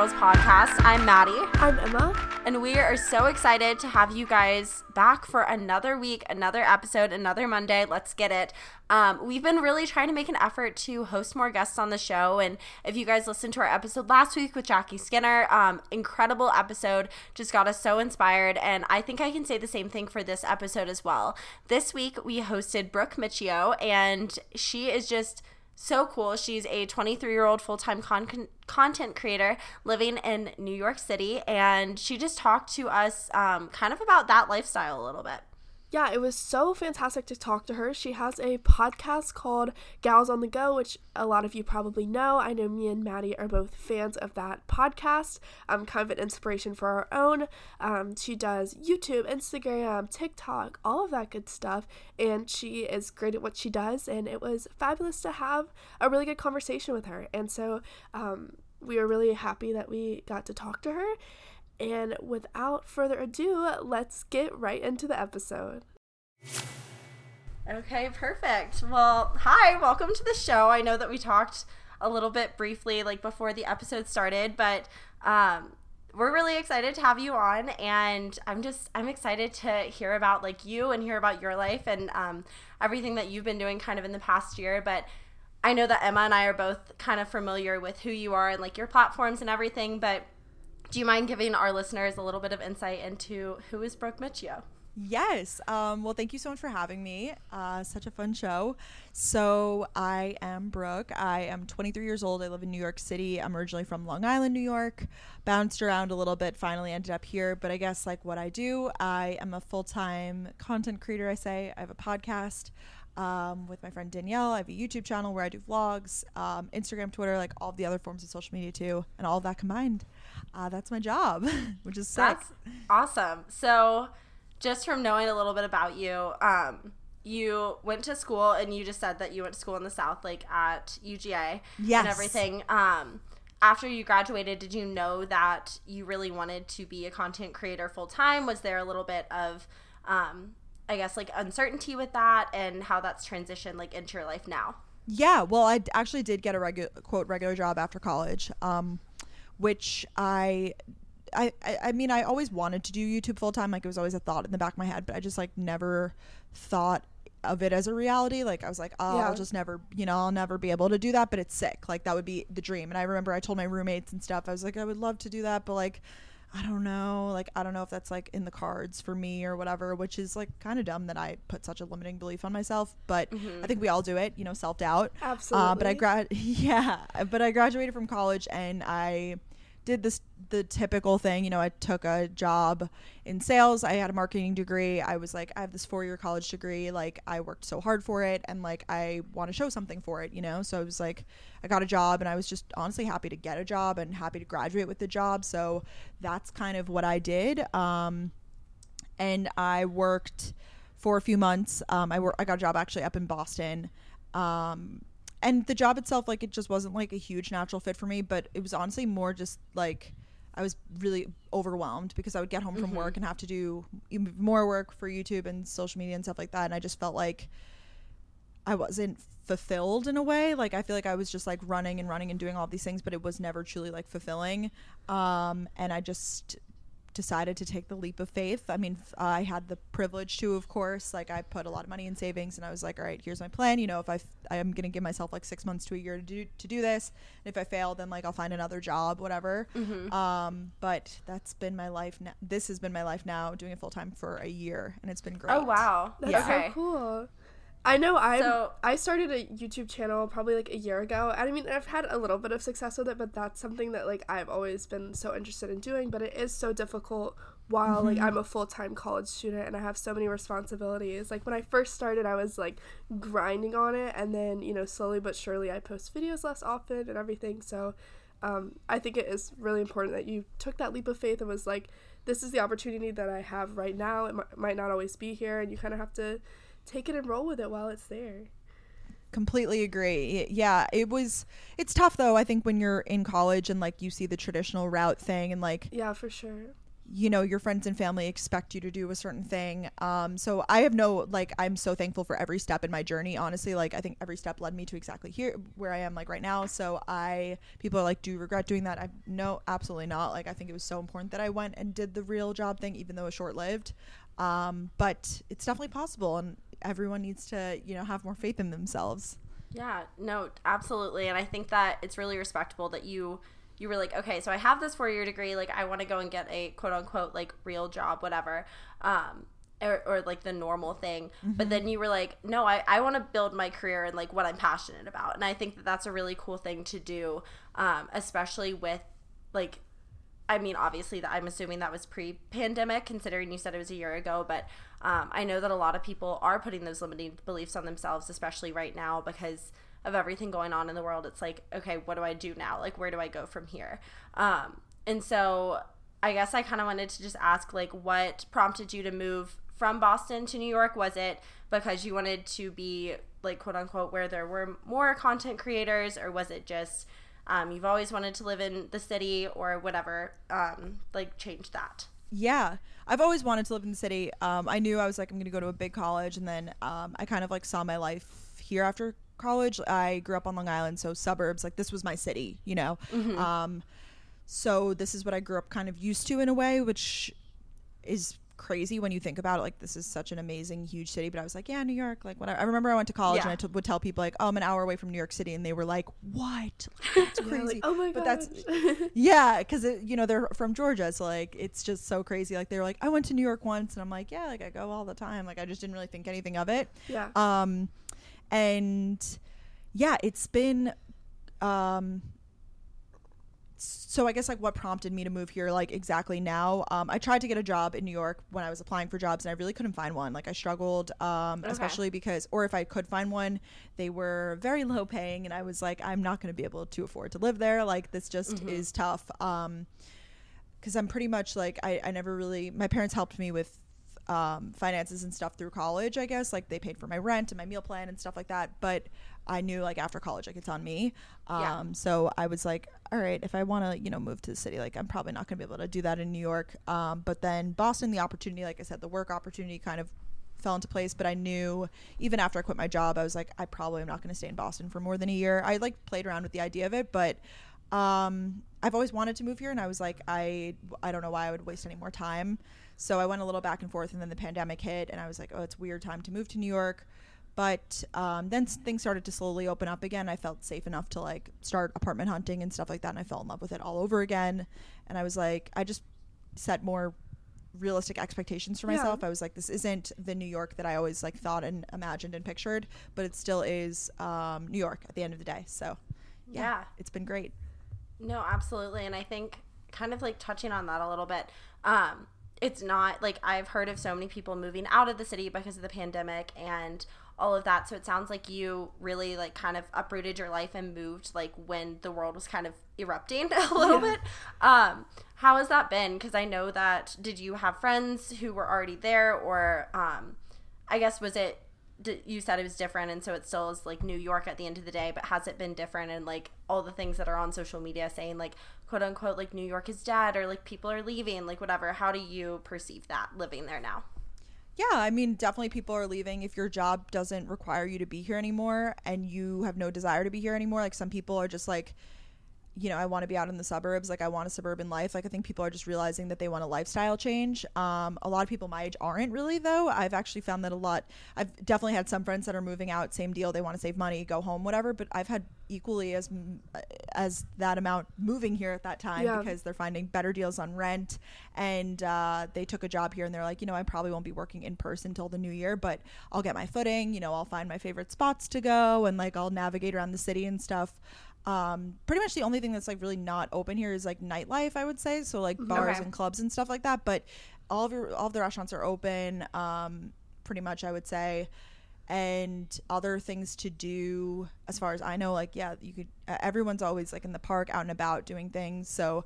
Girls podcast. I'm Maddie. I'm Emma. And we are so excited to have you guys back for another week, another episode, another Monday. Let's get it. Um, we've been really trying to make an effort to host more guests on the show. And if you guys listened to our episode last week with Jackie Skinner, um, incredible episode, just got us so inspired. And I think I can say the same thing for this episode as well. This week we hosted Brooke Miccio, and she is just so cool. She's a 23 year old full time con- content creator living in New York City, and she just talked to us um, kind of about that lifestyle a little bit yeah, it was so fantastic to talk to her. She has a podcast called Gals on the Go, which a lot of you probably know. I know me and Maddie are both fans of that podcast. Um, kind of an inspiration for our own. Um, she does YouTube, Instagram, TikTok, all of that good stuff, and she is great at what she does. And it was fabulous to have a really good conversation with her. And so um, we were really happy that we got to talk to her. And without further ado, let's get right into the episode. Okay, perfect. Well, hi, welcome to the show. I know that we talked a little bit briefly like before the episode started, but um we're really excited to have you on and i'm just i'm excited to hear about like you and hear about your life and um, everything that you've been doing kind of in the past year but i know that emma and i are both kind of familiar with who you are and like your platforms and everything but do you mind giving our listeners a little bit of insight into who is Brooke Miccio? Yes. Um, well, thank you so much for having me. Uh, such a fun show. So, I am Brooke. I am 23 years old. I live in New York City. I'm originally from Long Island, New York. Bounced around a little bit, finally ended up here. But I guess, like, what I do, I am a full time content creator, I say. I have a podcast um, with my friend Danielle. I have a YouTube channel where I do vlogs, um, Instagram, Twitter, like all the other forms of social media too, and all that combined. Uh, that's my job, which is sick. That's awesome. So, just from knowing a little bit about you, um, you went to school and you just said that you went to school in the South, like at UGA yes. and everything. Um, after you graduated, did you know that you really wanted to be a content creator full time? Was there a little bit of um, I guess like uncertainty with that and how that's transitioned like into your life now. Yeah, well, I actually did get a regular quote regular job after college, um, which I, I, I mean, I always wanted to do YouTube full time. Like it was always a thought in the back of my head, but I just like never thought of it as a reality. Like I was like, oh, yeah. I'll just never, you know, I'll never be able to do that. But it's sick. Like that would be the dream. And I remember I told my roommates and stuff. I was like, I would love to do that, but like I don't know. Like, I don't know if that's like in the cards for me or whatever, which is like kind of dumb that I put such a limiting belief on myself. But mm-hmm. I think we all do it, you know, self doubt. Absolutely. Uh, but I grad, yeah. But I graduated from college and I did this the typical thing you know i took a job in sales i had a marketing degree i was like i have this four year college degree like i worked so hard for it and like i want to show something for it you know? So i was like i got a job and i was just honestly happy to get a job and happy to graduate with the job so that's kind of what i did um, and i worked for a few months um, I, wor- I got a job actually up in boston um, and the job itself like it just wasn't like a huge natural fit for me but it was honestly more just like i was really overwhelmed because i would get home from mm-hmm. work and have to do more work for youtube and social media and stuff like that and i just felt like i wasn't fulfilled in a way like i feel like i was just like running and running and doing all these things but it was never truly like fulfilling um and i just decided to take the leap of faith. I mean, I had the privilege to, of course, like I put a lot of money in savings and I was like, all right, here's my plan. You know, if I, f- I am going to give myself like six months to a year to do, to do this. And if I fail, then like I'll find another job, whatever. Mm-hmm. Um, but that's been my life. now. this has been my life now doing it full time for a year and it's been great. Oh, wow. That's yeah. so cool. I know I so, I started a YouTube channel probably like a year ago. And I mean, I've had a little bit of success with it, but that's something that like I've always been so interested in doing. But it is so difficult while mm-hmm. like I'm a full time college student and I have so many responsibilities. Like when I first started, I was like grinding on it, and then you know slowly but surely I post videos less often and everything. So um, I think it is really important that you took that leap of faith and was like, this is the opportunity that I have right now. It m- might not always be here, and you kind of have to take it and roll with it while it's there. Completely agree. Yeah it was it's tough though i think when you're in college and like you see the traditional route thing and like yeah for sure. you know your friends and family expect you to do a certain thing. Um so i have no like i'm so thankful for every step in my journey honestly. Like i think every step led me to exactly here where i am like right now. So i people are like do you regret doing that? I no absolutely not. Like i think it was so important that i went and did the real job thing even though it was short lived um but it's definitely possible and everyone needs to you know have more faith in themselves yeah no absolutely and i think that it's really respectable that you you were like, okay, so I have this four year degree, like I want to go and get a quote unquote like real job, whatever. Um, or, or like the normal thing mm-hmm. but then you were like no i, I want to build my career and like what i'm passionate about and i think that that's a really cool thing to do um, especially with like i mean obviously that i'm assuming that was pre-pandemic considering you said it was a year ago but um, i know that a lot of people are putting those limiting beliefs on themselves especially right now because of everything going on in the world, it's like, okay, what do I do now? Like, where do I go from here? Um, and so I guess I kind of wanted to just ask, like, what prompted you to move from Boston to New York? Was it because you wanted to be, like, quote unquote, where there were more content creators, or was it just um, you've always wanted to live in the city or whatever? Um, like, change that? Yeah, I've always wanted to live in the city. Um, I knew I was like, I'm going to go to a big college, and then um, I kind of like saw my life here after college, I grew up on Long Island, so suburbs, like this was my city, you know. Mm-hmm. Um, so this is what I grew up kind of used to in a way, which is crazy when you think about it. Like this is such an amazing, huge city. But I was like, yeah, New York. Like when I, I remember I went to college yeah. and I t- would tell people like, oh, I'm an hour away from New York City, and they were like, what? Like, that's crazy. like, oh my god. But that's yeah, because you know they're from Georgia, so like it's just so crazy. Like they were like, I went to New York once, and I'm like, yeah, like I go all the time. Like I just didn't really think anything of it. Yeah. Um and yeah, it's been um so I guess like what prompted me to move here like exactly now um, I tried to get a job in New York when I was applying for jobs and I really couldn't find one like I struggled um, okay. especially because or if I could find one they were very low paying and I was like I'm not going to be able to afford to live there like this just mm-hmm. is tough um because I'm pretty much like I, I never really my parents helped me with um, finances and stuff through college, I guess. Like they paid for my rent and my meal plan and stuff like that. But I knew like after college, like it's on me. Um, yeah. So I was like, all right, if I want to, you know, move to the city, like I'm probably not going to be able to do that in New York. Um, but then Boston, the opportunity, like I said, the work opportunity kind of fell into place. But I knew even after I quit my job, I was like, I probably am not going to stay in Boston for more than a year. I like played around with the idea of it, but um, I've always wanted to move here, and I was like, I I don't know why I would waste any more time. So I went a little back and forth, and then the pandemic hit, and I was like, oh, it's weird time to move to New York. But um, then things started to slowly open up again. I felt safe enough to like start apartment hunting and stuff like that, and I fell in love with it all over again. And I was like, I just set more realistic expectations for myself. Yeah. I was like, this isn't the New York that I always like thought and imagined and pictured, but it still is um, New York at the end of the day. So yeah, yeah, it's been great. No, absolutely, and I think kind of like touching on that a little bit. Um, it's not like I've heard of so many people moving out of the city because of the pandemic and all of that. So it sounds like you really like kind of uprooted your life and moved like when the world was kind of erupting a little yeah. bit. Um, how has that been? Because I know that did you have friends who were already there, or um, I guess was it you said it was different and so it still is like New York at the end of the day, but has it been different and like all the things that are on social media saying like quote unquote like New York is dead or like people are leaving, like whatever. How do you perceive that living there now? Yeah, I mean, definitely people are leaving if your job doesn't require you to be here anymore and you have no desire to be here anymore. Like some people are just like you know, I want to be out in the suburbs. Like I want a suburban life. Like I think people are just realizing that they want a lifestyle change. Um, a lot of people my age aren't really though. I've actually found that a lot. I've definitely had some friends that are moving out. Same deal. They want to save money, go home, whatever. But I've had equally as as that amount moving here at that time yeah. because they're finding better deals on rent and uh, they took a job here and they're like, you know, I probably won't be working in person till the new year, but I'll get my footing. You know, I'll find my favorite spots to go and like I'll navigate around the city and stuff um pretty much the only thing that's like really not open here is like nightlife i would say so like mm-hmm. bars okay. and clubs and stuff like that but all of your all of the restaurants are open um pretty much i would say and other things to do as far as i know like yeah you could everyone's always like in the park out and about doing things so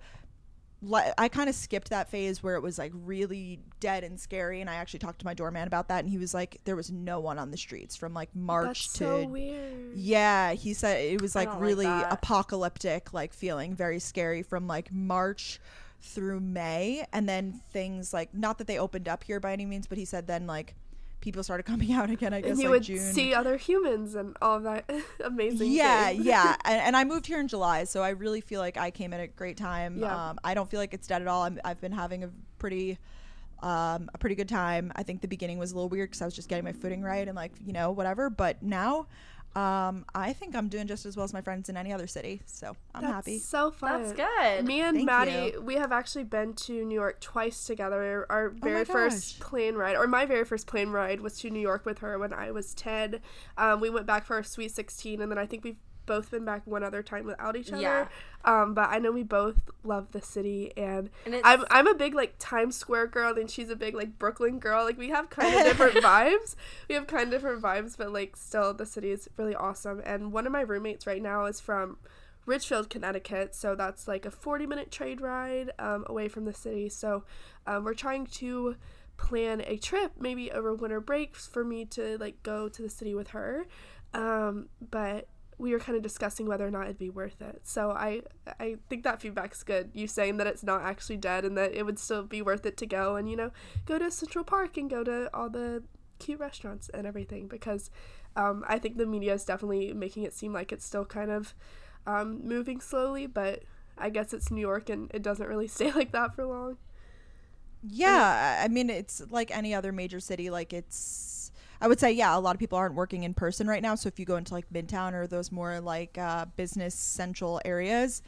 I kind of skipped that phase where it was like really dead and scary, and I actually talked to my doorman about that, and he was like, there was no one on the streets from like March That's to so weird. Yeah, he said it was like really like apocalyptic, like feeling very scary from like March through May, and then things like not that they opened up here by any means, but he said then like people started coming out again. I guess and you like would June. see other humans and all that amazing. Yeah, yeah, and, and, I moved here in July, so I really feel like I came in at a great time. Yeah. Um, I don't feel like it's dead at all. i have been having a pretty. Um, a pretty good time. I think the beginning was a little weird because I was just getting my footing right and like you know whatever. But now um, I think I'm doing just as well as my friends in any other city, so I'm That's happy. So fun. That's good. Me and Thank Maddie, you. we have actually been to New York twice together. Our Oh very my first plane ride, or my very first plane ride, was to New York with her when I was ten. Um, we went back for our sweet sixteen, and then I think we've both been back one other time without each other. Yeah. Um, but I know we both love the city, and, And I'm I'm a big like Times Square girl, and she's a big like Brooklyn girl. Like we have kind of different vibes. We have kind of different vibes, but like still the city is really awesome. And one of my roommates right now is from Ridgefield, Connecticut, so that's like a 40 minute trade ride um, away from the city. So um, we're trying to plan a trip maybe over winter breaks for me to like go to the city with her. Um, but we were kind of discussing whether or not it'd be worth it. So I I think that feedback's good. You saying that it's not actually dead and that it would still be worth it to go and you know go to Central Park and go to all the cute restaurants and everything because um, I think the media is definitely making it seem like it's still kind of um, moving slowly, but I guess it's New York and it doesn't really stay like that for long. Yeah, I mean it's like any other major city. Like it's, I would say, yeah, a lot of people aren't working in person right now. So if you go into like Midtown or those more like uh, business central areas,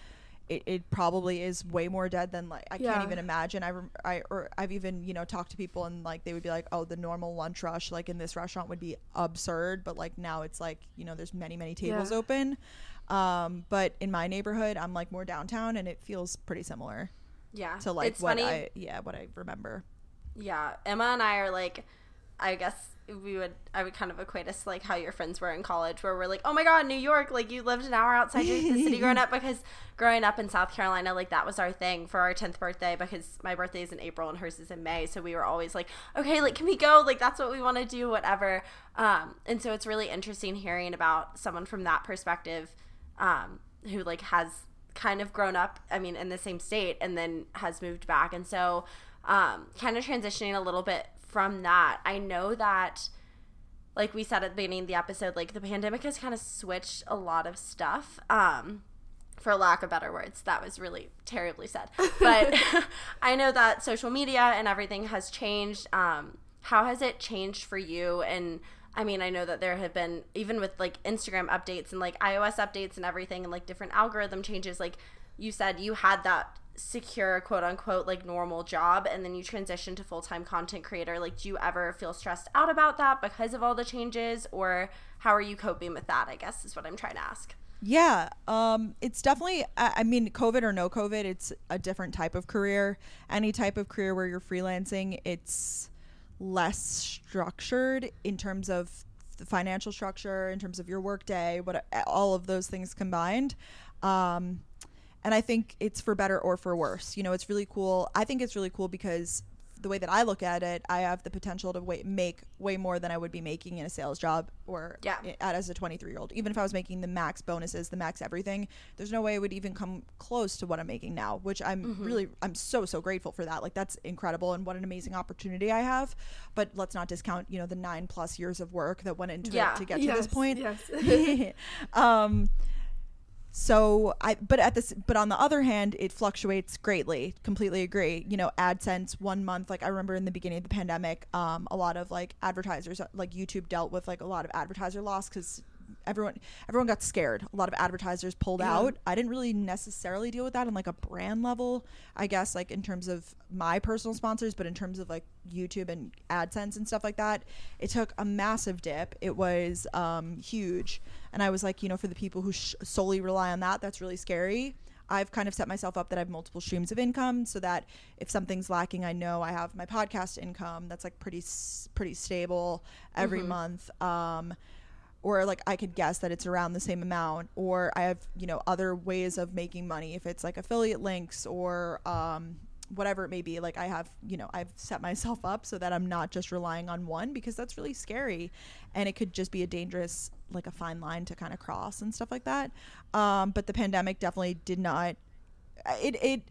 it, it probably is way more dead than like I Yeah. can't even imagine. I, rem- I or I've even you know talked to people and like they would be like, oh, the normal lunch rush like in this restaurant would be absurd, but like now it's like you know there's many many tables Yeah. open. Um, but in my neighborhood, I'm like more downtown, and it feels pretty similar yeah. to like it's what funny. I yeah what I remember. Yeah, Emma and I are like, I guess we would, I would kind of equate us to like how your friends were in college, where we're like, oh my god, New York, like you lived an hour outside the city growing up, because growing up in South Carolina, like that was our thing for our tenth birthday, because my birthday is in April and hers is in May, so we were always like, okay, like can we go? Like that's what we want to do, whatever. Um, and so it's really interesting hearing about someone from that perspective, um, who like has kind of grown up, I mean, in the same state and then has moved back. And so, um, kind of transitioning a little bit from that, I know that, like we said at the beginning of the episode, like the pandemic has kind of switched a lot of stuff. Um, for lack of better words, that was really terribly said. But I know that social media and everything has changed. Um, how has it changed for you? And I mean, I know that there have been even with like Instagram updates and like iOS updates and everything and like different algorithm changes. Like you said, you had that secure quote unquote like normal job and then you transition to full-time content creator like do you ever feel stressed out about that because of all the changes or how are you coping with that i guess is what i'm trying to ask Yeah, um, it's definitely. I, I mean, COVID or no COVID, it's a different type of career. Any type of career where you're freelancing, it's less structured in terms of the financial structure, in terms of your workday, what all of those things combined. Um, and I think it's for better or for worse. You know, it's really cool. I think it's really cool because the way that I look at it, I have the potential to wait, make way more than I would be making in a sales job or Yeah. at as a 23 year old. Even if I was making the max bonuses, the max everything, there's no way it would even come close to what I'm making now. Which I'm really, I'm so so grateful for that. Like that's incredible and what an amazing opportunity I have. But let's not discount, you know, the nine plus years of work that went into Yeah. it to get to this point yes. um so i but at this but on the other hand it fluctuates greatly. Completely agree. You know adsense one month like i remember in the beginning of the pandemic um a lot of like advertisers like youtube dealt with like a lot of advertiser loss because everyone everyone got scared. A lot of advertisers pulled Yeah. out. I didn't really necessarily deal with that on like a brand level i guess like in terms of my personal sponsors but in terms of like youtube and adsense and stuff like that it took a massive dip. It was um, huge. And i was like you know for the people who sh- solely rely on that that's really scary. I've kind of set myself up that I have multiple streams of income so that if something's lacking, I know I have my podcast income that's like pretty pretty stable every month. Um, or like I could guess that it's around the same amount, or I have you know other ways of making money if it's like affiliate links or um, whatever it may be. Like I have you know I've set myself up so that I'm not just relying on one because that's really scary, and it could just be a dangerous like a fine line to kind of cross and stuff like that. Um, but the pandemic definitely did not. It it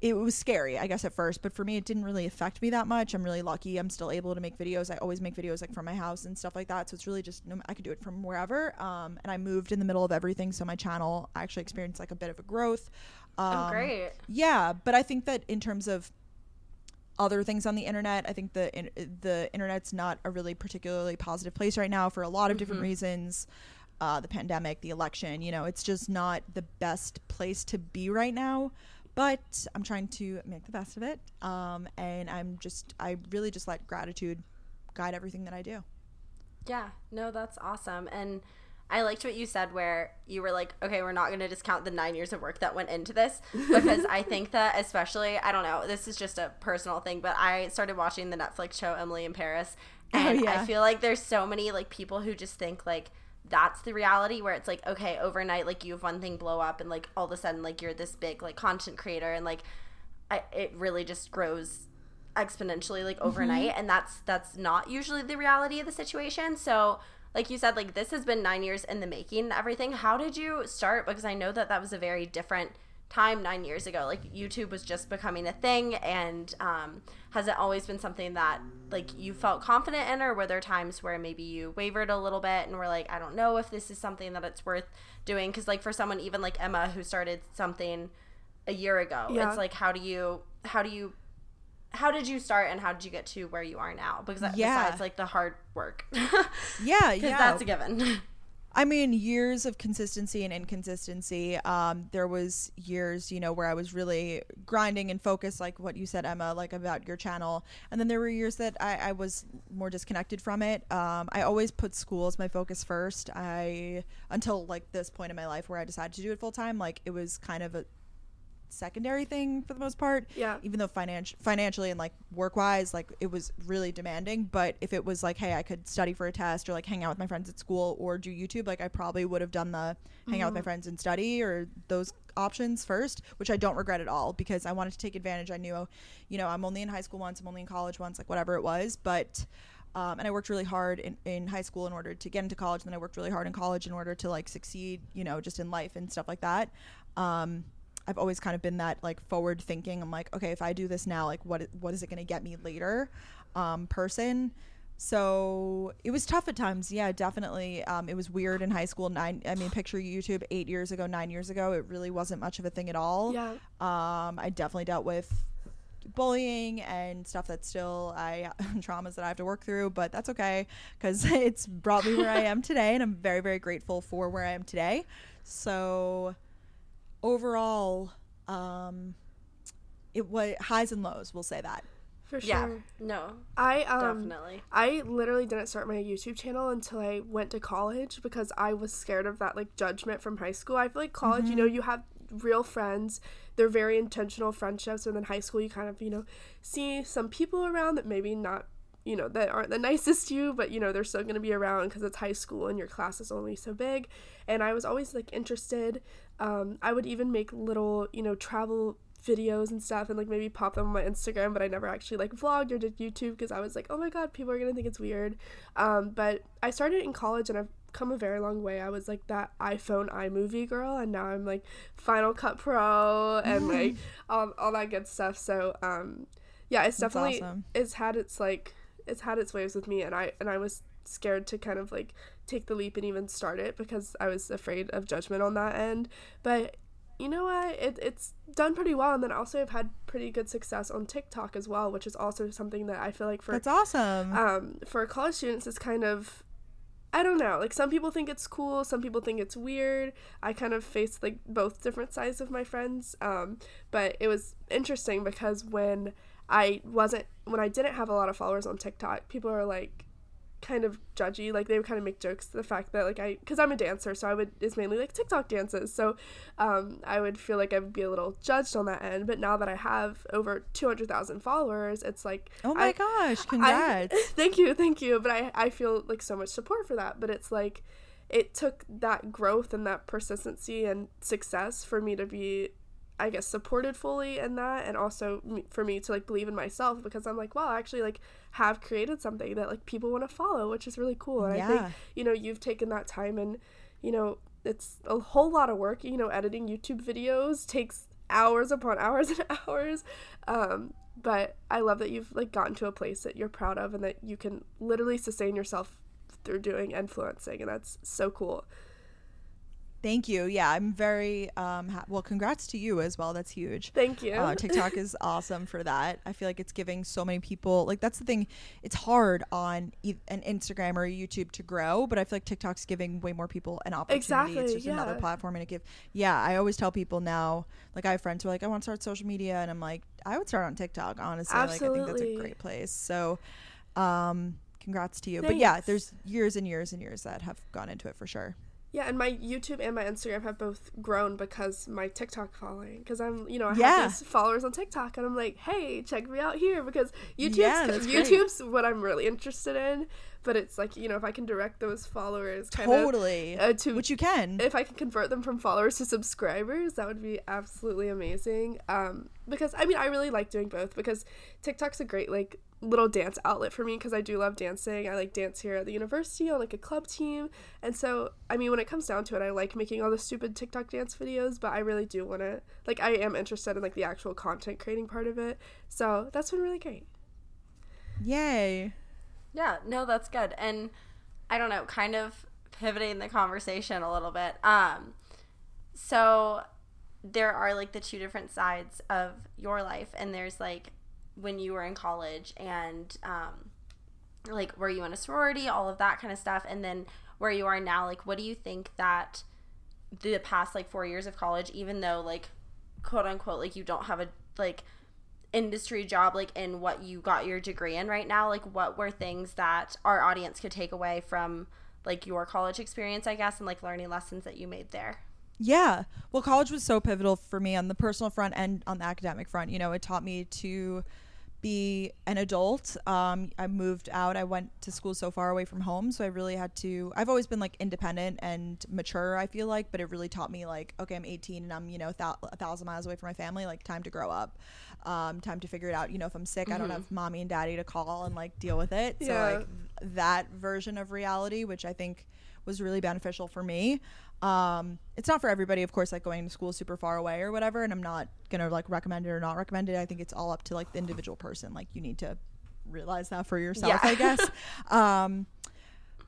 it was scary, I guess, at first, but for me, it didn't really affect me that much. I'm really lucky. I'm still able to make videos. I always make videos like from my house and stuff like that. So it's really just, I could do it from wherever. Um, and I moved in the middle of everything. So my channel actually experienced like a bit of a growth. Oh, um, oh, great. Yeah. But I think that in terms of, other things on the internet. I think the in, the internet's not a really particularly positive place right now for a lot of mm-hmm. different reasons. Uh, the pandemic, the election, you know, it's just not the best place to be right now but I'm trying to make the best of it. Um, and I'm just, I really just let gratitude guide everything that I do. Yeah, no, that's awesome. And I liked what you said where you were like, okay, we're not going to discount the nine years of work that went into this because I think that, especially, I don't know, this is just a personal thing, but I started watching the Netflix show Emily in Paris. Oh, and oh, yeah. I feel like there's so many like people who just think like, that's the reality where it's like okay overnight like you have one thing blow up and like all of a sudden like you're this big like content creator and like I, it really just grows exponentially like overnight. Mm-hmm. and that's that's not usually the reality of the situation. So like you said like this has been nine years in the making and everything. How did you start? Because i know that that was a very different time nine years ago like youtube was just becoming a thing and um, has it always been something that like you felt confident in or were there times where maybe you wavered a little bit and were like i don't know if this is something that it's worth doing because like for someone even like emma who started something a year ago yeah. it's like how do you how do you how did you start and how did you get to where you are now because yeah. besides like the hard work yeah yeah that's a given I mean, years of consistency and inconsistency. Um, there was years, you know, where I was really grinding and focused, like what you said, Emma, like about your channel. And then there were years that I, I was more disconnected from it. Um, I always put school as my focus first. I until like this point in my life where I decided to do it full time. Like it was kind of a secondary thing for the most part. Yeah. Even though financial financially and like work wise, like it was really demanding. But if it was like, hey, I could study for a test or like hang out with my friends at school or do YouTube, like I probably would have done the mm-hmm. hang out with my mm-hmm. friends and study or those options first, which I don't regret at all because I wanted to take advantage. I knew, you know, I'm only in high school once, I'm only in college once, like whatever it was, but. Um, and I worked really hard in, in high school in order to get into college. And then I worked really hard in college in order to like succeed, you know, just in life and stuff like that. Um, I've always kind of been that like forward thinking. I'm like, okay, if I do this now, like what what is it going to get me later? Um, person. So it was tough at times. Yeah, definitely. Um, it was weird in high school. Nine. I mean, picture YouTube eight years ago, nine years ago. It really wasn't much of a thing at all. Yeah. Um, I definitely dealt with bullying and stuff that still I traumas that I have to work through, but that's okay because it's brought me where I am today, and I'm very very grateful for where I am today. So overall, um, it was highs and lows. We'll say that. For sure. Yeah. No. I um definitely. I literally didn't start my YouTube channel until I went to college because I was scared of that like judgment from high school. I feel like college, mm-hmm. you know, you have real friends. They're very intentional friendships and then high school you kind of, you know, see some people around that maybe not you know that aren't the nicest to you but you know they're still going to be around because it's high school and your class is only so big and i was always like interested um, I would even make little, you know, travel videos and stuff and like maybe pop them on my Instagram, but I never actually like vlogged or did YouTube because I was like, oh my god, people are gonna think it's weird. Um, but I started in college and I've come a very long way. I was like that iPhone iMovie girl, and now I'm like Final Cut Pro and like all, all that good stuff. So um, yeah, it's That's definitely awesome. it's had its like it's had its waves with me, and I and I was scared to kind of like take the leap and even start it because I was afraid of judgment on that end. But you know what? It, it's done pretty well. And then also I've had pretty good success on TikTok as well, which is also something that I feel like for That's awesome. Um, for college students it's kind of I don't know. Like some people think it's cool, some people think it's weird. I kind of faced like both different sides of my friends. Um, but it was interesting because when I wasn't when I didn't have a lot of followers on TikTok, people are like kind of judgy. Like they would kind of make jokes to the fact that like i because i'm a dancer so i would it's mainly like tiktok dances. So um i would feel like i would be a little judged on that end. But now that i have over 200000 followers it's like oh my I, gosh congrats. I, thank you thank you. But i i feel like so much support for that. But it's like it took that growth and that persistency and success for me to be I guess supported fully in that and also for me to like believe in myself because I'm like wow I actually like have created something that like people want to follow which is really cool and yeah. I think you know you've taken that time and you know it's a whole lot of work you know editing YouTube videos takes hours upon hours and hours. Um, but I love that you've like gotten to a place that you're proud of and that you can literally sustain yourself through doing influencing, and that's so cool. Thank you. Yeah, I'm very um ha- well. Congrats to you as well. That's huge. Thank you. Uh, TikTok is awesome for that. I feel like it's giving so many people like that's the thing. It's hard on e- an Instagram or YouTube to grow, but I feel like TikTok's giving way more people an opportunity. Exactly, it's just yeah. another platform and it give. Yeah, I always tell people now. Like I have friends who are like, I want to start social media, and I'm like, I would start on TikTok. Honestly, Absolutely. like I think that's a great place. So, um, congrats to you. Thanks. But yeah, there's years and years and years that have gone into it for sure. Yeah, and my YouTube and my Instagram have both grown because my TikTok following. Because I'm, you know, I yeah. have these followers on TikTok, and I'm like, hey, check me out here because YouTube's yeah, YouTube's great. what I'm really interested in. But it's like, you know, if I can direct those followers totally of, uh, to which you can, if I can convert them from followers to subscribers, that would be absolutely amazing. Um, because I mean, I really like doing both because TikTok's a great like little dance outlet for me because I do love dancing. I like dance here at the university on like a club team. And so, I mean, when it comes down to it, I like making all the stupid TikTok dance videos, but I really do want to like I am interested in like the actual content creating part of it. So, that's been really great. Yay. Yeah, no, that's good. And I don't know, kind of pivoting the conversation a little bit. Um so there are like the two different sides of your life and there's like when you were in college and um, like were you in a sorority all of that kind of stuff and then where you are now like what do you think that the past like four years of college even though like quote unquote like you don't have a like industry job like in what you got your degree in right now like what were things that our audience could take away from like your college experience i guess and like learning lessons that you made there? Yeah. Well college was so pivotal for me on the personal front and on the academic front. You know it taught me to be an adult. Um, I moved out. I went to school so far away from home, so I really had to. I've always been like independent and mature. I feel like, but it really taught me like, okay, I'm 18 and I'm you know th- a thousand miles away from my family. Like, time to grow up. Um, time to figure it out. You know, if I'm sick, mm-hmm. I don't mm-hmm. have mommy and daddy to call and like deal with it. So like that version of reality, which I think was really beneficial for me. Um, it's not for everybody, of course, like going to school super far away or whatever. And I'm not gonna like recommend it or not recommend it. I think it's all up to like the individual person. Like you need to realize that for yourself, yeah. I guess. um,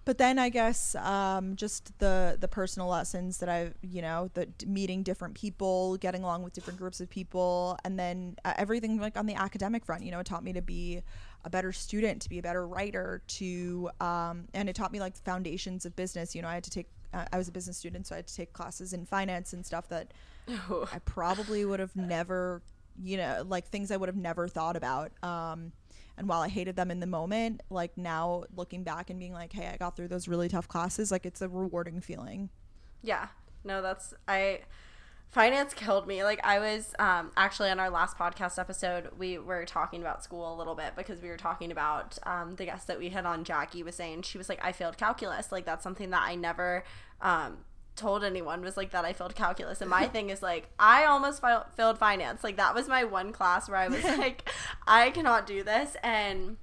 but then I guess um, just the the personal lessons that I've you know the meeting different people, getting along with different groups of people, and then uh, everything like on the academic front. You know, it taught me to be a better student, to be a better writer, to um, and it taught me like the foundations of business. You know, I had to take uh, I was a business student, so I had to take classes in finance and stuff that oh. I probably would have never, you know, like things I would have never thought about. Um, and while I hated them in the moment, like now looking back and being like, hey, I got through those really tough classes, like it's a rewarding feeling. Yeah. No, that's I finance killed me. Like I was um, actually on our last podcast episode, we were talking about school a little bit because we were talking about um, the guest that we had on. Jackie was saying she was like, I failed calculus. Like that's something that I never um, told anyone was like that I failed calculus. And my thing is like I almost fi- failed finance. Like that was my one class where I was like, I cannot do this and.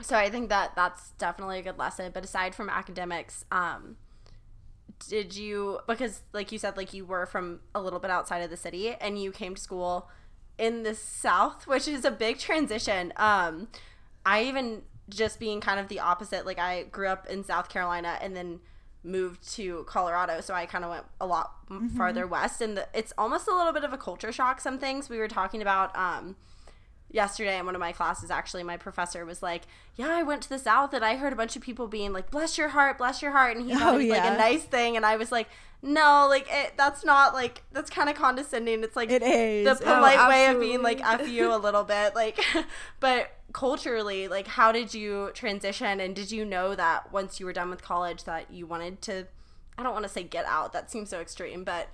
So I think that that's definitely a good lesson. But aside from academics, um, did you because like you said like you were from a little bit outside of the city and you came to school in the south which is a big transition. Um i even just being kind of the opposite like i grew up in south carolina and then moved to colorado so i kind of went a lot mm-hmm. farther west. And the, it's almost a little bit of a culture shock some things. We were talking about um yesterday in one of my classes actually my professor was like yeah i went to the south and i heard a bunch of people being like bless your heart bless your heart. And he thought oh, it was yeah. like a nice thing. And i was like no like it, that's not like that's kind of condescending. It's like it is. the oh, polite oh, way of being like f you a little bit. Like but culturally like how did you transition? And did you know that once you were done with college that you wanted to i don't want to say get out that seems so extreme but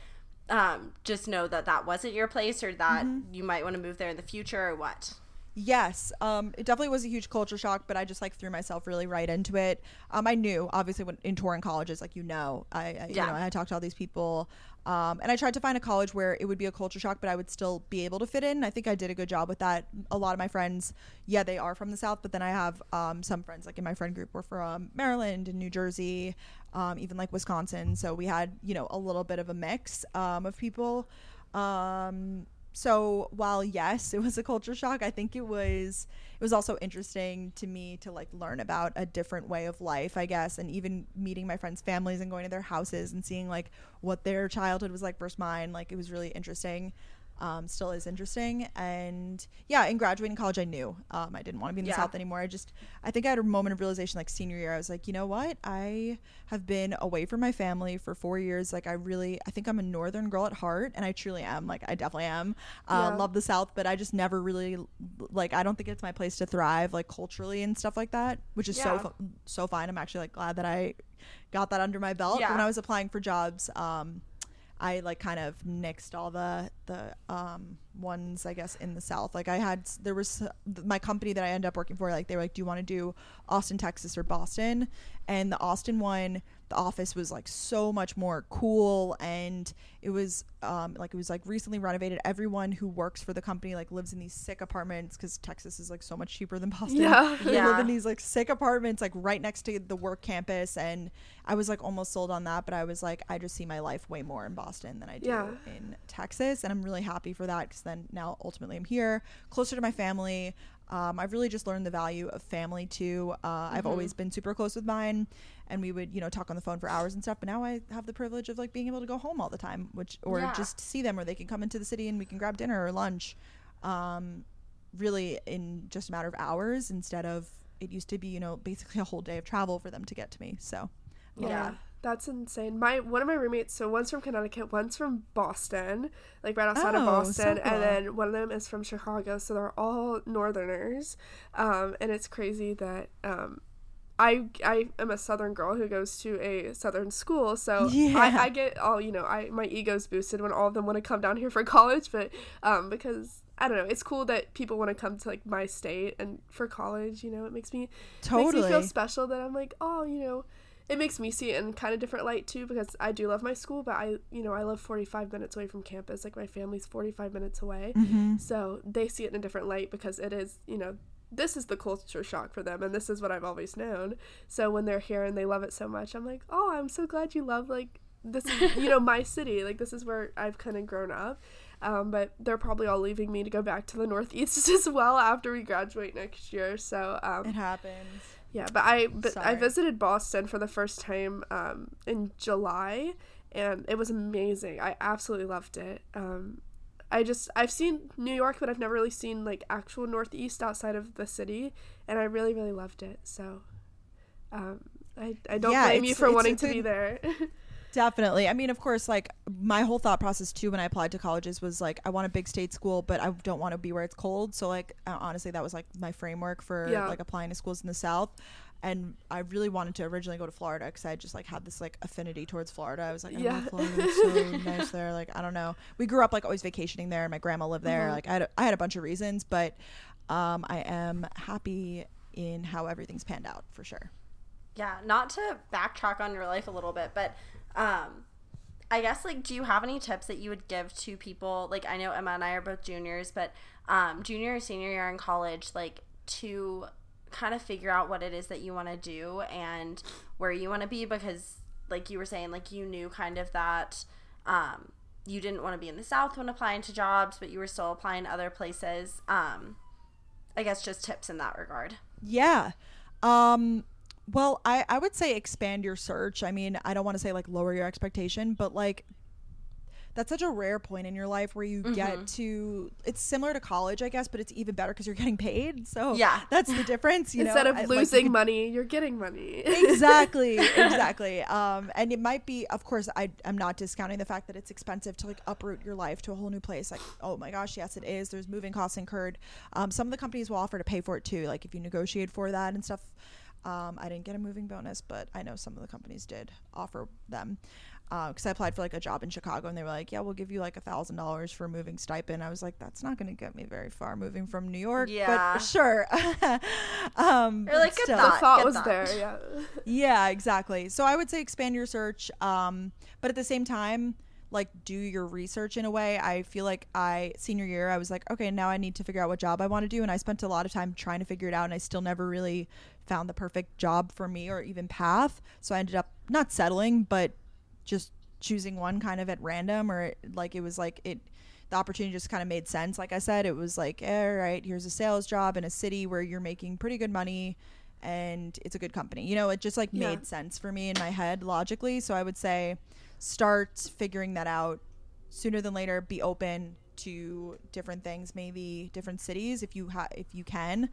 um, just know that that wasn't your place or that mm-hmm. you might want to move there in the future or what? Yes, um, it definitely was a huge culture shock, but I just like threw myself really right into it. Um, I knew, obviously, when in touring colleges, like you know, I, I yeah. you know, I talked to all these people, um, and I tried to find a college where it would be a culture shock, but I would still be able to fit in. I think I did a good job with that. A lot of my friends, yeah, they are from the South, but then I have um, some friends, like in my friend group, were from Maryland and New Jersey, um, even like Wisconsin. So we had, you know, a little bit of a mix um, of people. Um, so while yes, it was a culture shock, I think it was it was also interesting to me to like learn about a different way of life, I guess, and even meeting my friends' families and going to their houses and seeing like what their childhood was like versus mine. Like it was really interesting um, still is interesting. And yeah, in graduating college, I knew um, I didn't want to be in the yeah. South anymore. I just, I think I had a moment of realization like senior year. I was like, you know what? I have been away from my family for four years. Like, I really, I think I'm a Northern girl at heart, and I truly am. Like, I definitely am. Uh, yeah. Love the South, but I just never really, like, I don't think it's my place to thrive, like, culturally and stuff like that, which is yeah. so, so fine. I'm actually like glad that I got that under my belt when I was applying for jobs. Um, I like kind of nixed all the the um, ones I guess in the South. Like I had there was my company that I ended up working for. Like they were like, do you want to do Austin, Texas, or Boston? And the Austin one the office was like so much more cool and it was um, like it was like recently renovated everyone who works for the company like lives in these sick apartments because texas is like so much cheaper than boston yeah. they yeah. live in these like sick apartments like right next to the work campus and i was like almost sold on that but i was like i just see my life way more in boston than i do yeah. in texas and i'm really happy for that because then now ultimately i'm here closer to my family um, I've really just learned the value of family too. Uh, mm-hmm. I've always been super close with mine, and we would, you know, talk on the phone for hours and stuff. But now I have the privilege of like being able to go home all the time, which or yeah. just see them, or they can come into the city and we can grab dinner or lunch. Um, really, in just a matter of hours instead of it used to be, you know, basically a whole day of travel for them to get to me. So, yeah. yeah. That's insane. My one of my roommates, so one's from Connecticut, one's from Boston, like right outside oh, of Boston, so cool. and then one of them is from Chicago. So they're all Northerners, um, and it's crazy that um, I I am a Southern girl who goes to a Southern school, so yeah. I, I get all you know. I my ego's boosted when all of them want to come down here for college, but um, because I don't know. It's cool that people want to come to like my state and for college. You know, it makes me totally makes me feel special that I'm like, oh, you know, it makes me see it in kind of different light too because I do love my school, but I, you know, I live 45 minutes away from campus. Like my family's 45 minutes away. Mm-hmm. So they see it in a different light because it is, you know, this is the culture shock for them and this is what I've always known. So when they're here and they love it so much, I'm like, "Oh, I'm so glad you love like this is, you know, my city. Like this is where I've kind of grown up." Um, but they're probably all leaving me to go back to the Northeast as well after we graduate next year. So um, it happens. Yeah, but I but Sorry. I visited Boston for the first time um, in July, and it was amazing. I absolutely loved it. Um, I just I've seen New York, but I've never really seen like actual Northeast outside of the city, and I really really loved it. So, um, I I don't yeah, blame you for wanting to be there. Definitely. I mean, of course, like my whole thought process too when I applied to colleges was like, I want a big state school, but I don't want to be where it's cold. So, like, uh, honestly, that was like my framework for yeah. like applying to schools in the South. And I really wanted to originally go to Florida because I just like had this like affinity towards Florida. I was like, I yeah. love Florida. It's so nice there. Like, I don't know. We grew up like always vacationing there. My grandma lived there. Mm-hmm. Like, I had, a, I had a bunch of reasons, but um, I am happy in how everything's panned out for sure. Yeah, not to backtrack on your life a little bit, but um, I guess like, do you have any tips that you would give to people? Like, I know Emma and I are both juniors, but um, junior or senior year in college, like to kind of figure out what it is that you want to do and where you want to be because like you were saying like you knew kind of that um, you didn't want to be in the south when applying to jobs but you were still applying other places. Um, i guess just tips in that regard. Yeah. Um, well, I, I would say expand your search. I mean, I don't want to say like lower your expectation, but like that's such a rare point in your life where you mm-hmm. get to it's similar to college i guess but it's even better because you're getting paid. So yeah. that's the difference you instead know? of losing like, money you're getting money. Exactly exactly. Um and it might be of course i i'm not discounting the fact that it's expensive to like uproot your life to a whole new place. Like oh my gosh yes it is. There's moving costs incurred. Um some of the companies will offer to pay for it too like if you negotiate for that and stuff um, I didn't get a moving bonus, but I know some of the companies did offer them. Because uh, I applied for like a job in Chicago, and they were like, "Yeah, we'll give you like a thousand dollars for moving stipend." I was like, "That's not going to get me very far moving from New York." Yeah, but sure. um, You're like, still, the thought was that. there. Yeah. yeah, exactly. So I would say expand your search, um, but at the same time, like do your research in a way. I feel like I senior year I was like, okay, now I need to figure out what job I want to do and I spent a lot of time trying to figure it out and I still never really found the perfect job for me or even path. So I ended up not settling, but just choosing one kind of at random or like it was like it the opportunity just kind of made sense. Like I said, it was like, all right, here's a sales job in a city where you're making pretty good money and it's a good company. You know, it just like yeah. made sense for me in my head logically. So I would say start figuring that out sooner than later. Be open to different things, maybe different cities if you ha- if you can,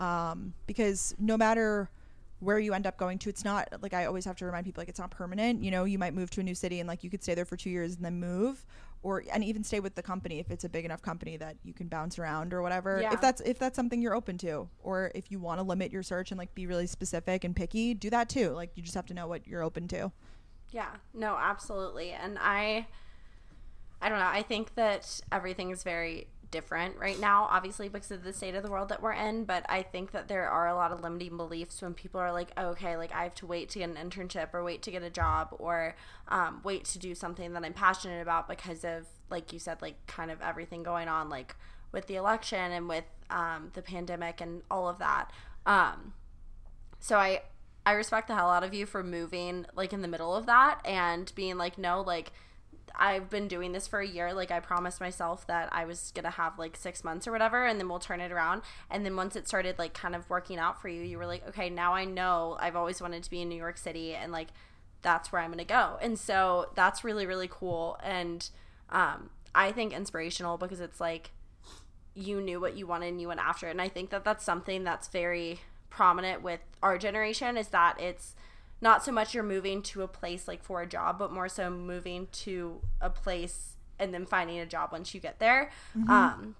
um, because no matter where you end up going to it's not like i always have to remind people like it's not permanent. You know you might move to a new city and like you could stay there for two years and then move or and even stay with the company if it's a big enough company that you can bounce around or whatever. Yeah. if that's if that's something you're open to or if you want to limit your search and like be really specific and picky do that too. Like you just have to know what you're open to. Yeah. No absolutely. And i i don't know. I think that everything is very different right now, obviously, because of the state of the world that we're in. But I think that there are a lot of limiting beliefs when people are like, oh, okay, like I have to wait to get an internship or wait to get a job or um, wait to do something that I'm passionate about because of, like you said, like kind of everything going on, like with the election and with um, the pandemic and all of that. Um, so I, I respect the hell out of you for moving like in the middle of that and being like, no, like, I've been doing this for a year. Like I promised myself that I was gonna have like six months or whatever, and then we'll turn it around. And then once it started like kind of working out for you, you were like, okay, now I know I've always wanted to be in New York City, and like that's where I'm gonna go. And so that's really really cool, and um, I think inspirational because it's like you knew what you wanted and you went after it. And I think that that's something that's very prominent with our generation is that it's not so much you're moving to a place like for a job, but more so moving to a place and then finding a job once you get there. Mm-hmm. Um,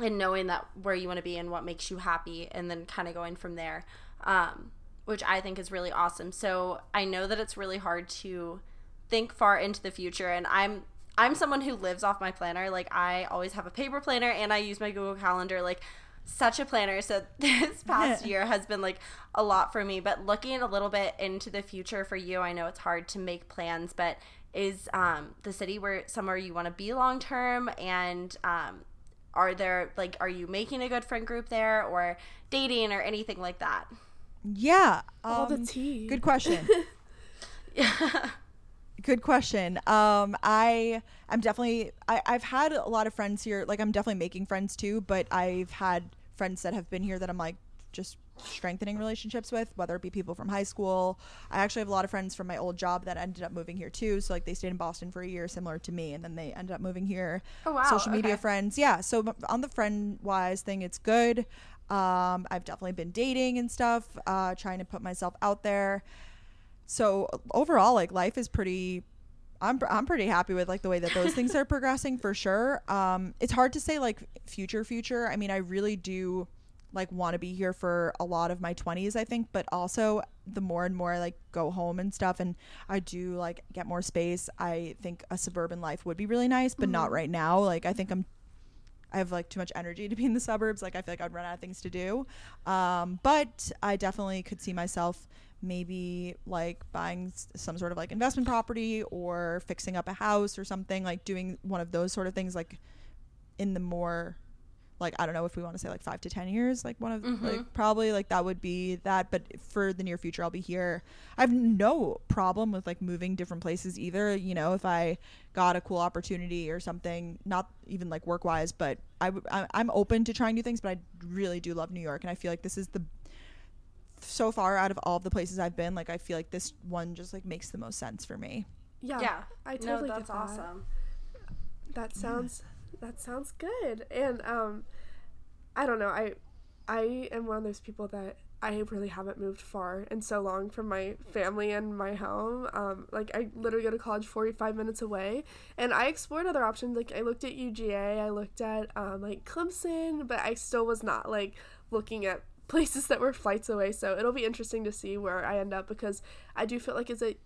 and knowing that where you want to be and what makes you happy, and then kind of going from there, um, which I think is really awesome. So I know that it's really hard to think far into the future, and I'm I'm someone who lives off my planner. Like I always have a paper planner, and I use my Google Calendar. Like such a planner. So this past year has been like a lot for me. But looking a little bit into the future for you, I know it's hard to make plans, but is um, the city where somewhere you want to be long term and um, are there like are you making a good friend group there or dating or anything like that yeah all um, the tea good question yeah good question. Um i i'm definitely I, i've had a lot of friends here like i'm definitely making friends too but i've had friends that have been here that i'm like just strengthening relationships with whether it be people from high school. I actually have a lot of friends from my old job that ended up moving here too so like they stayed in boston for a year similar to me and then they ended up moving here. Oh wow. Social media okay. friends. Yeah so on the friend wise thing it's good. Um i've definitely been dating and stuff uh trying to put myself out there so overall like life is pretty I'm, I'm pretty happy with like the way that those things are progressing for sure um it's hard to say like future future i mean i really do like want to be here for a lot of my 20s i think but also the more and more I, like go home and stuff and i do like get more space i think a suburban life would be really nice but mm-hmm. not right now like i think i'm I have like too much energy to be in the suburbs. Like I feel like I'd run out of things to do. Um, but I definitely could see myself maybe like buying some sort of like investment property or fixing up a house or something like doing one of those sort of things like in the more like I don't know if we want to say like five to ten years, like one of mm-hmm. like probably like that would be that. But for the near future, I'll be here. I have no problem with like moving different places either. You know, if I got a cool opportunity or something, not even like work wise, but I w- I'm open to trying new things. But I really do love New York, and I feel like this is the so far out of all of the places I've been, like I feel like this one just like makes the most sense for me. Yeah, yeah, I totally no, that's get that. awesome. That sounds yeah. that sounds good, and um, I don't know, I I am one of those people that I really haven't moved far in so long from my family and my home. Um, like I literally go to college 45 minutes away, and I explored other options. Like I looked at UGA, I looked at um, like Clemson, but I still was not like looking at places that were flights away. So it'll be interesting to see where I end up because I do feel like as a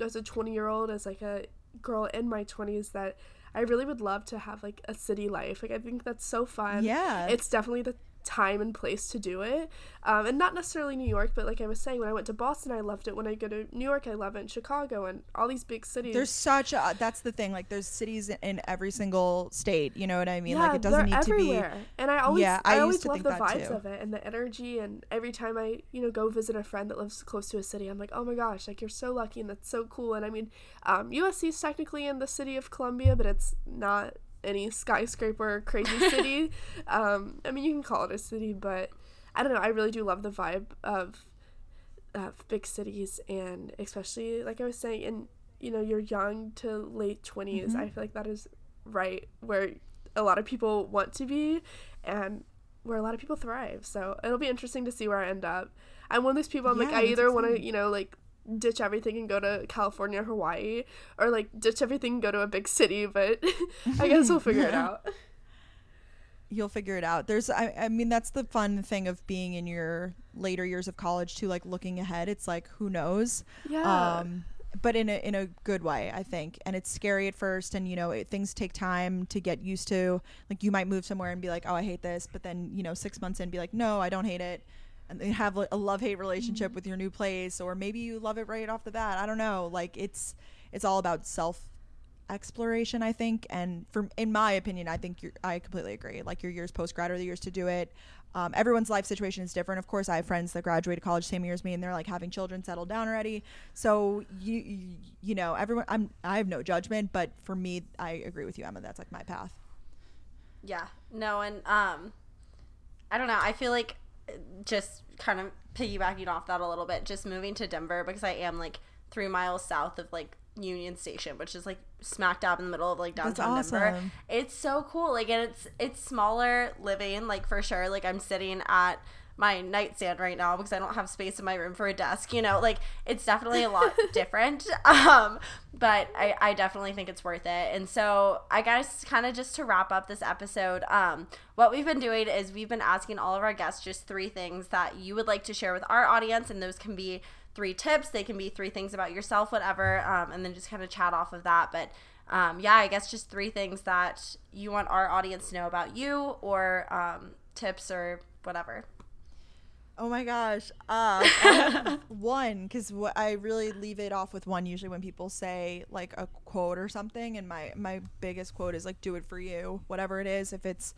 as a 20 year old, as like a girl in my 20s, that I really would love to have like a city life. Like I think that's so fun. Yeah. It's definitely the time and place to do it. Um, and not necessarily New York, but like I was saying, when I went to Boston, I loved it. When I go to New York, I love it. In Chicago and all these big cities. There's such a, that's the thing. Like there's cities in every single state. You know what I mean? Yeah, like it doesn't need everywhere. to be. And I always, yeah, I, I always love the vibes too. of it and the energy. And every time I, you know, go visit a friend that lives close to a city, I'm like, oh my gosh, like you're so lucky and that's so cool. And I mean, um, USC is technically in the city of Columbia, but it's not any skyscraper crazy city. um, I mean, you can call it a city, but I don't know. I really do love the vibe of of big cities, and especially like I was saying, in you know your young to late 20s mm-hmm. I feel like that is right where a lot of people want to be, and where a lot of people thrive. So it'll be interesting to see where I end up. I'm one of those people. I'm yeah, like I either want to you know like ditch everything and go to California Hawaii, or like ditch everything and go to a big city. But I guess we'll figure it out. You'll figure it out. There's, I, I mean, that's the fun thing of being in your later years of college too. Like looking ahead, it's like who knows. Yeah. Um, but in a in a good way, I think. And it's scary at first, and you know it, things take time to get used to. Like you might move somewhere and be like, oh, I hate this, but then you know six months in, be like, no, I don't hate it and they have a love hate relationship mm-hmm. with your new place or maybe you love it right off the bat. I don't know. Like it's it's all about self exploration i think. And from in my opinion i think you're i completely agree. Like your years post grad are the years to do it. Um, everyone's life situation is different. Of course i have friends that graduated college same year as me and they're like having children settled down already. So you you, you know everyone i'm i have no judgment but for me i agree with you emma. That's like my path. Yeah. No and um i don't know. I feel like just kind of piggybacking off that a little bit, just moving to Denver because I am like three miles south of like Union Station, which is like smack dab in the middle of like downtown awesome. Denver. It's so cool. Like and it's it's smaller living, like for sure. Like I'm sitting at my nightstand right now because I don't have space in my room for a desk. You know, like it's definitely a lot different. Um, but I, I definitely think it's worth it. And so I guess kind of just to wrap up this episode, um, what we've been doing is we've been asking all of our guests just three things that you would like to share with our audience, and those can be three tips, they can be three things about yourself, whatever, um, and then just kind of chat off of that. But um, yeah, I guess just three things that you want our audience to know about you, or um, tips or whatever. Oh my gosh. Uh, one, because I really leave it off with one usually when people say like a quote or something. And my, my biggest quote is like, do it for you, whatever it is. If it's,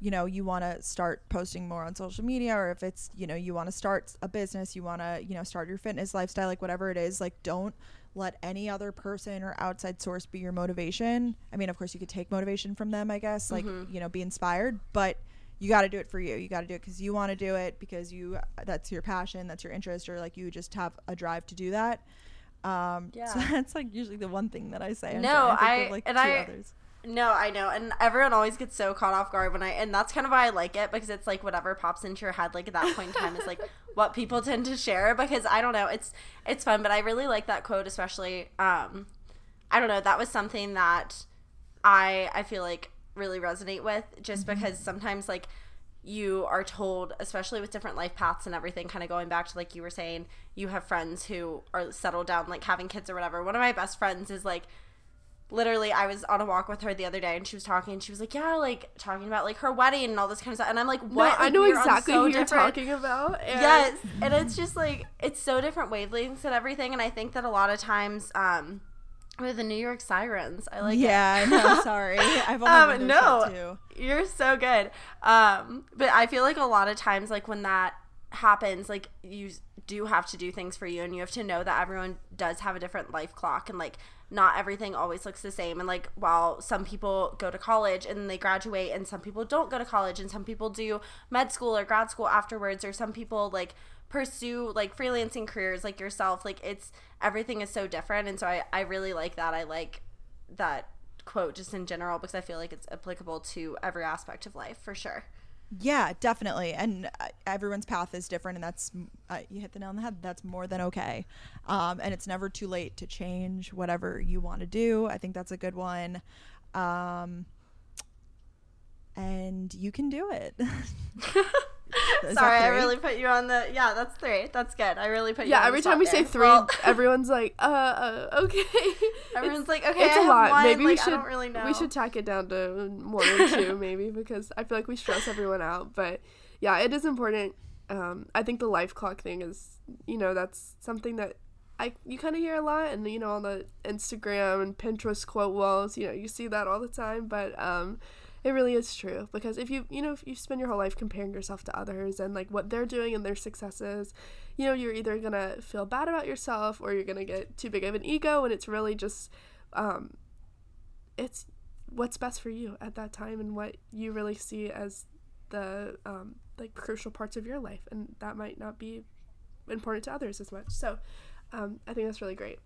you know, you want to start posting more on social media, or if it's, you know, you want to start a business, you want to, you know, start your fitness lifestyle, like whatever it is, like don't let any other person or outside source be your motivation. I mean, of course, you could take motivation from them, I guess, like, mm-hmm. you know, be inspired, but you got to do it for you. You got to do it because you want to do it because you that's your passion, that's your interest, or like you just have a drive to do that. Um, yeah. So that's like usually the one thing that I say. I'm no, I like and I. Others. No, I know, and everyone always gets so caught off guard when I, and that's kind of why I like it because it's like whatever pops into your head, like at that point in time, is like what people tend to share because I don't know, it's it's fun, but I really like that quote, especially. Um, I don't know, that was something that I I feel like really resonate with just mm-hmm. because sometimes like you are told especially with different life paths and everything kind of going back to like you were saying you have friends who are settled down like having kids or whatever one of my best friends is like literally I was on a walk with her the other day and she was talking and she was like, Yeah, like talking about like her wedding and all this kind of stuff and I'm like, What? No, like, I know exactly so who you're talking about. And... Yes. And it's just like it's so different wavelengths and everything and I think that a lot of times um with the New York Sirens. I like yeah, it. Yeah, no, sorry. I've only um, no, You're so good. Um, but I feel like a lot of times, like when that happens, like you do have to do things for you, and you have to know that everyone does have a different life clock, and like not everything always looks the same. And like while some people go to college and they graduate, and some people don't go to college, and some people do med school or grad school afterwards, or some people like pursue like freelancing careers like yourself like it's everything is so different and so I, I really like that. I like that quote just in general because i feel like it's applicable to every aspect of life for sure. Yeah definitely and uh, everyone's path is different and that's uh, you hit the nail on the head. That's more than okay. Um, and it's never too late to change whatever you want to do. I think that's a good one. Um, and you can do it Sorry, I really put you on the. Yeah, that's three. That's good. I really put you. On the. Yeah, every time we there. say three, well, everyone's like, uh, uh okay. Everyone's it's, like, okay, it's I a lot. One. Maybe like, we should. Really we should tack it down to one or two, maybe, because I feel like we stress everyone out. But yeah, it is important. Um, I think the life clock thing is, you know, that's something that I you kind of hear a lot, and you know, on the Instagram and Pinterest quote walls, you know, you see that all the time. But um, it really is true because if you you know if you spend your whole life comparing yourself to others and like what they're doing and their successes you know you're either gonna feel bad about yourself or you're gonna get too big of an ego and it's really just um it's what's best for you at that time and what you really see as the um, like crucial parts of your life and that might not be important to others as much. So um, i think that's really great.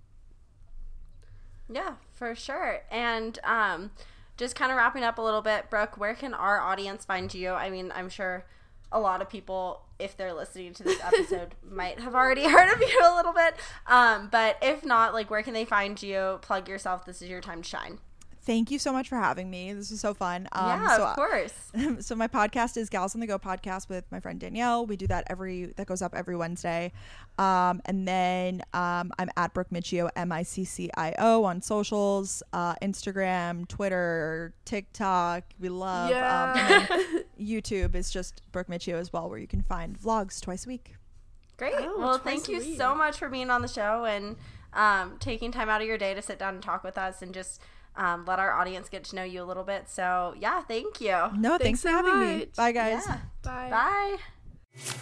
Yeah for sure. And um, just kind of wrapping up a little bit brooke where can our audience find you? I mean i'm sure a lot of people if they're listening to this episode might have already heard of you a little bit. Um, but if not like where can they find you? Plug yourself. This is your time to shine Thank you so much for having me. This was so fun. Um, yeah, so, of course. so my podcast is Gals on the Go podcast with my friend Danielle. We do that every that goes up every Wednesday, um, and then um, I'm at Brooke Miccio M I C C I O on socials, uh, Instagram, Twitter, TikTok. We love. Um, yeah. YouTube is just Brooke Miccio as well, where you can find vlogs twice a week. Great. Oh, well, thank you so much for being on the show and um, taking time out of your day to sit down and talk with us and just um, let our audience get to know you a little bit. So, yeah, thank you. No, thanks, thanks for having much. me. Bye, guys. Yeah. Bye. Bye.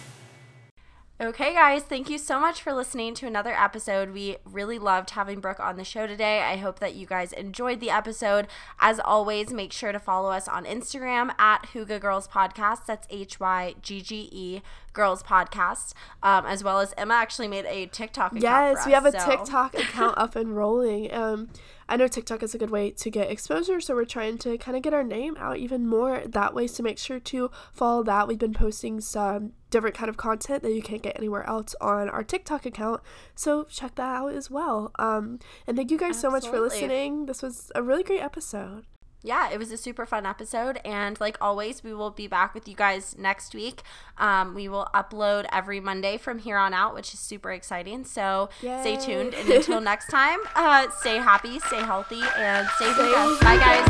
Okay, guys, thank you so much for listening to another episode. We really loved having Brooke on the show today. I hope that you guys enjoyed the episode. As always, make sure to follow us on Instagram at Hygge Girls Podcast. That's H Y G G E Girls Podcast. Um, as well as Emma actually made a TikTok account. Yes, we have a so. TikTok account up and rolling. Um, I know TikTok is a good way to get exposure, so we're trying to kind of get our name out even more that way. So make sure to follow that. We've been posting some different kind of content that you can't get anywhere else on our TikTok account. So check that out as well. Um, and thank you guys Absolutely. so much for listening. This was a really great episode yeah, it was a super fun episode. And like always, we will be back with you guys next week. Um, we will upload every Monday from here on out, which is super exciting. So Yay. stay tuned. And until next time, uh, stay happy, stay healthy, and stay safe. Bye, guys.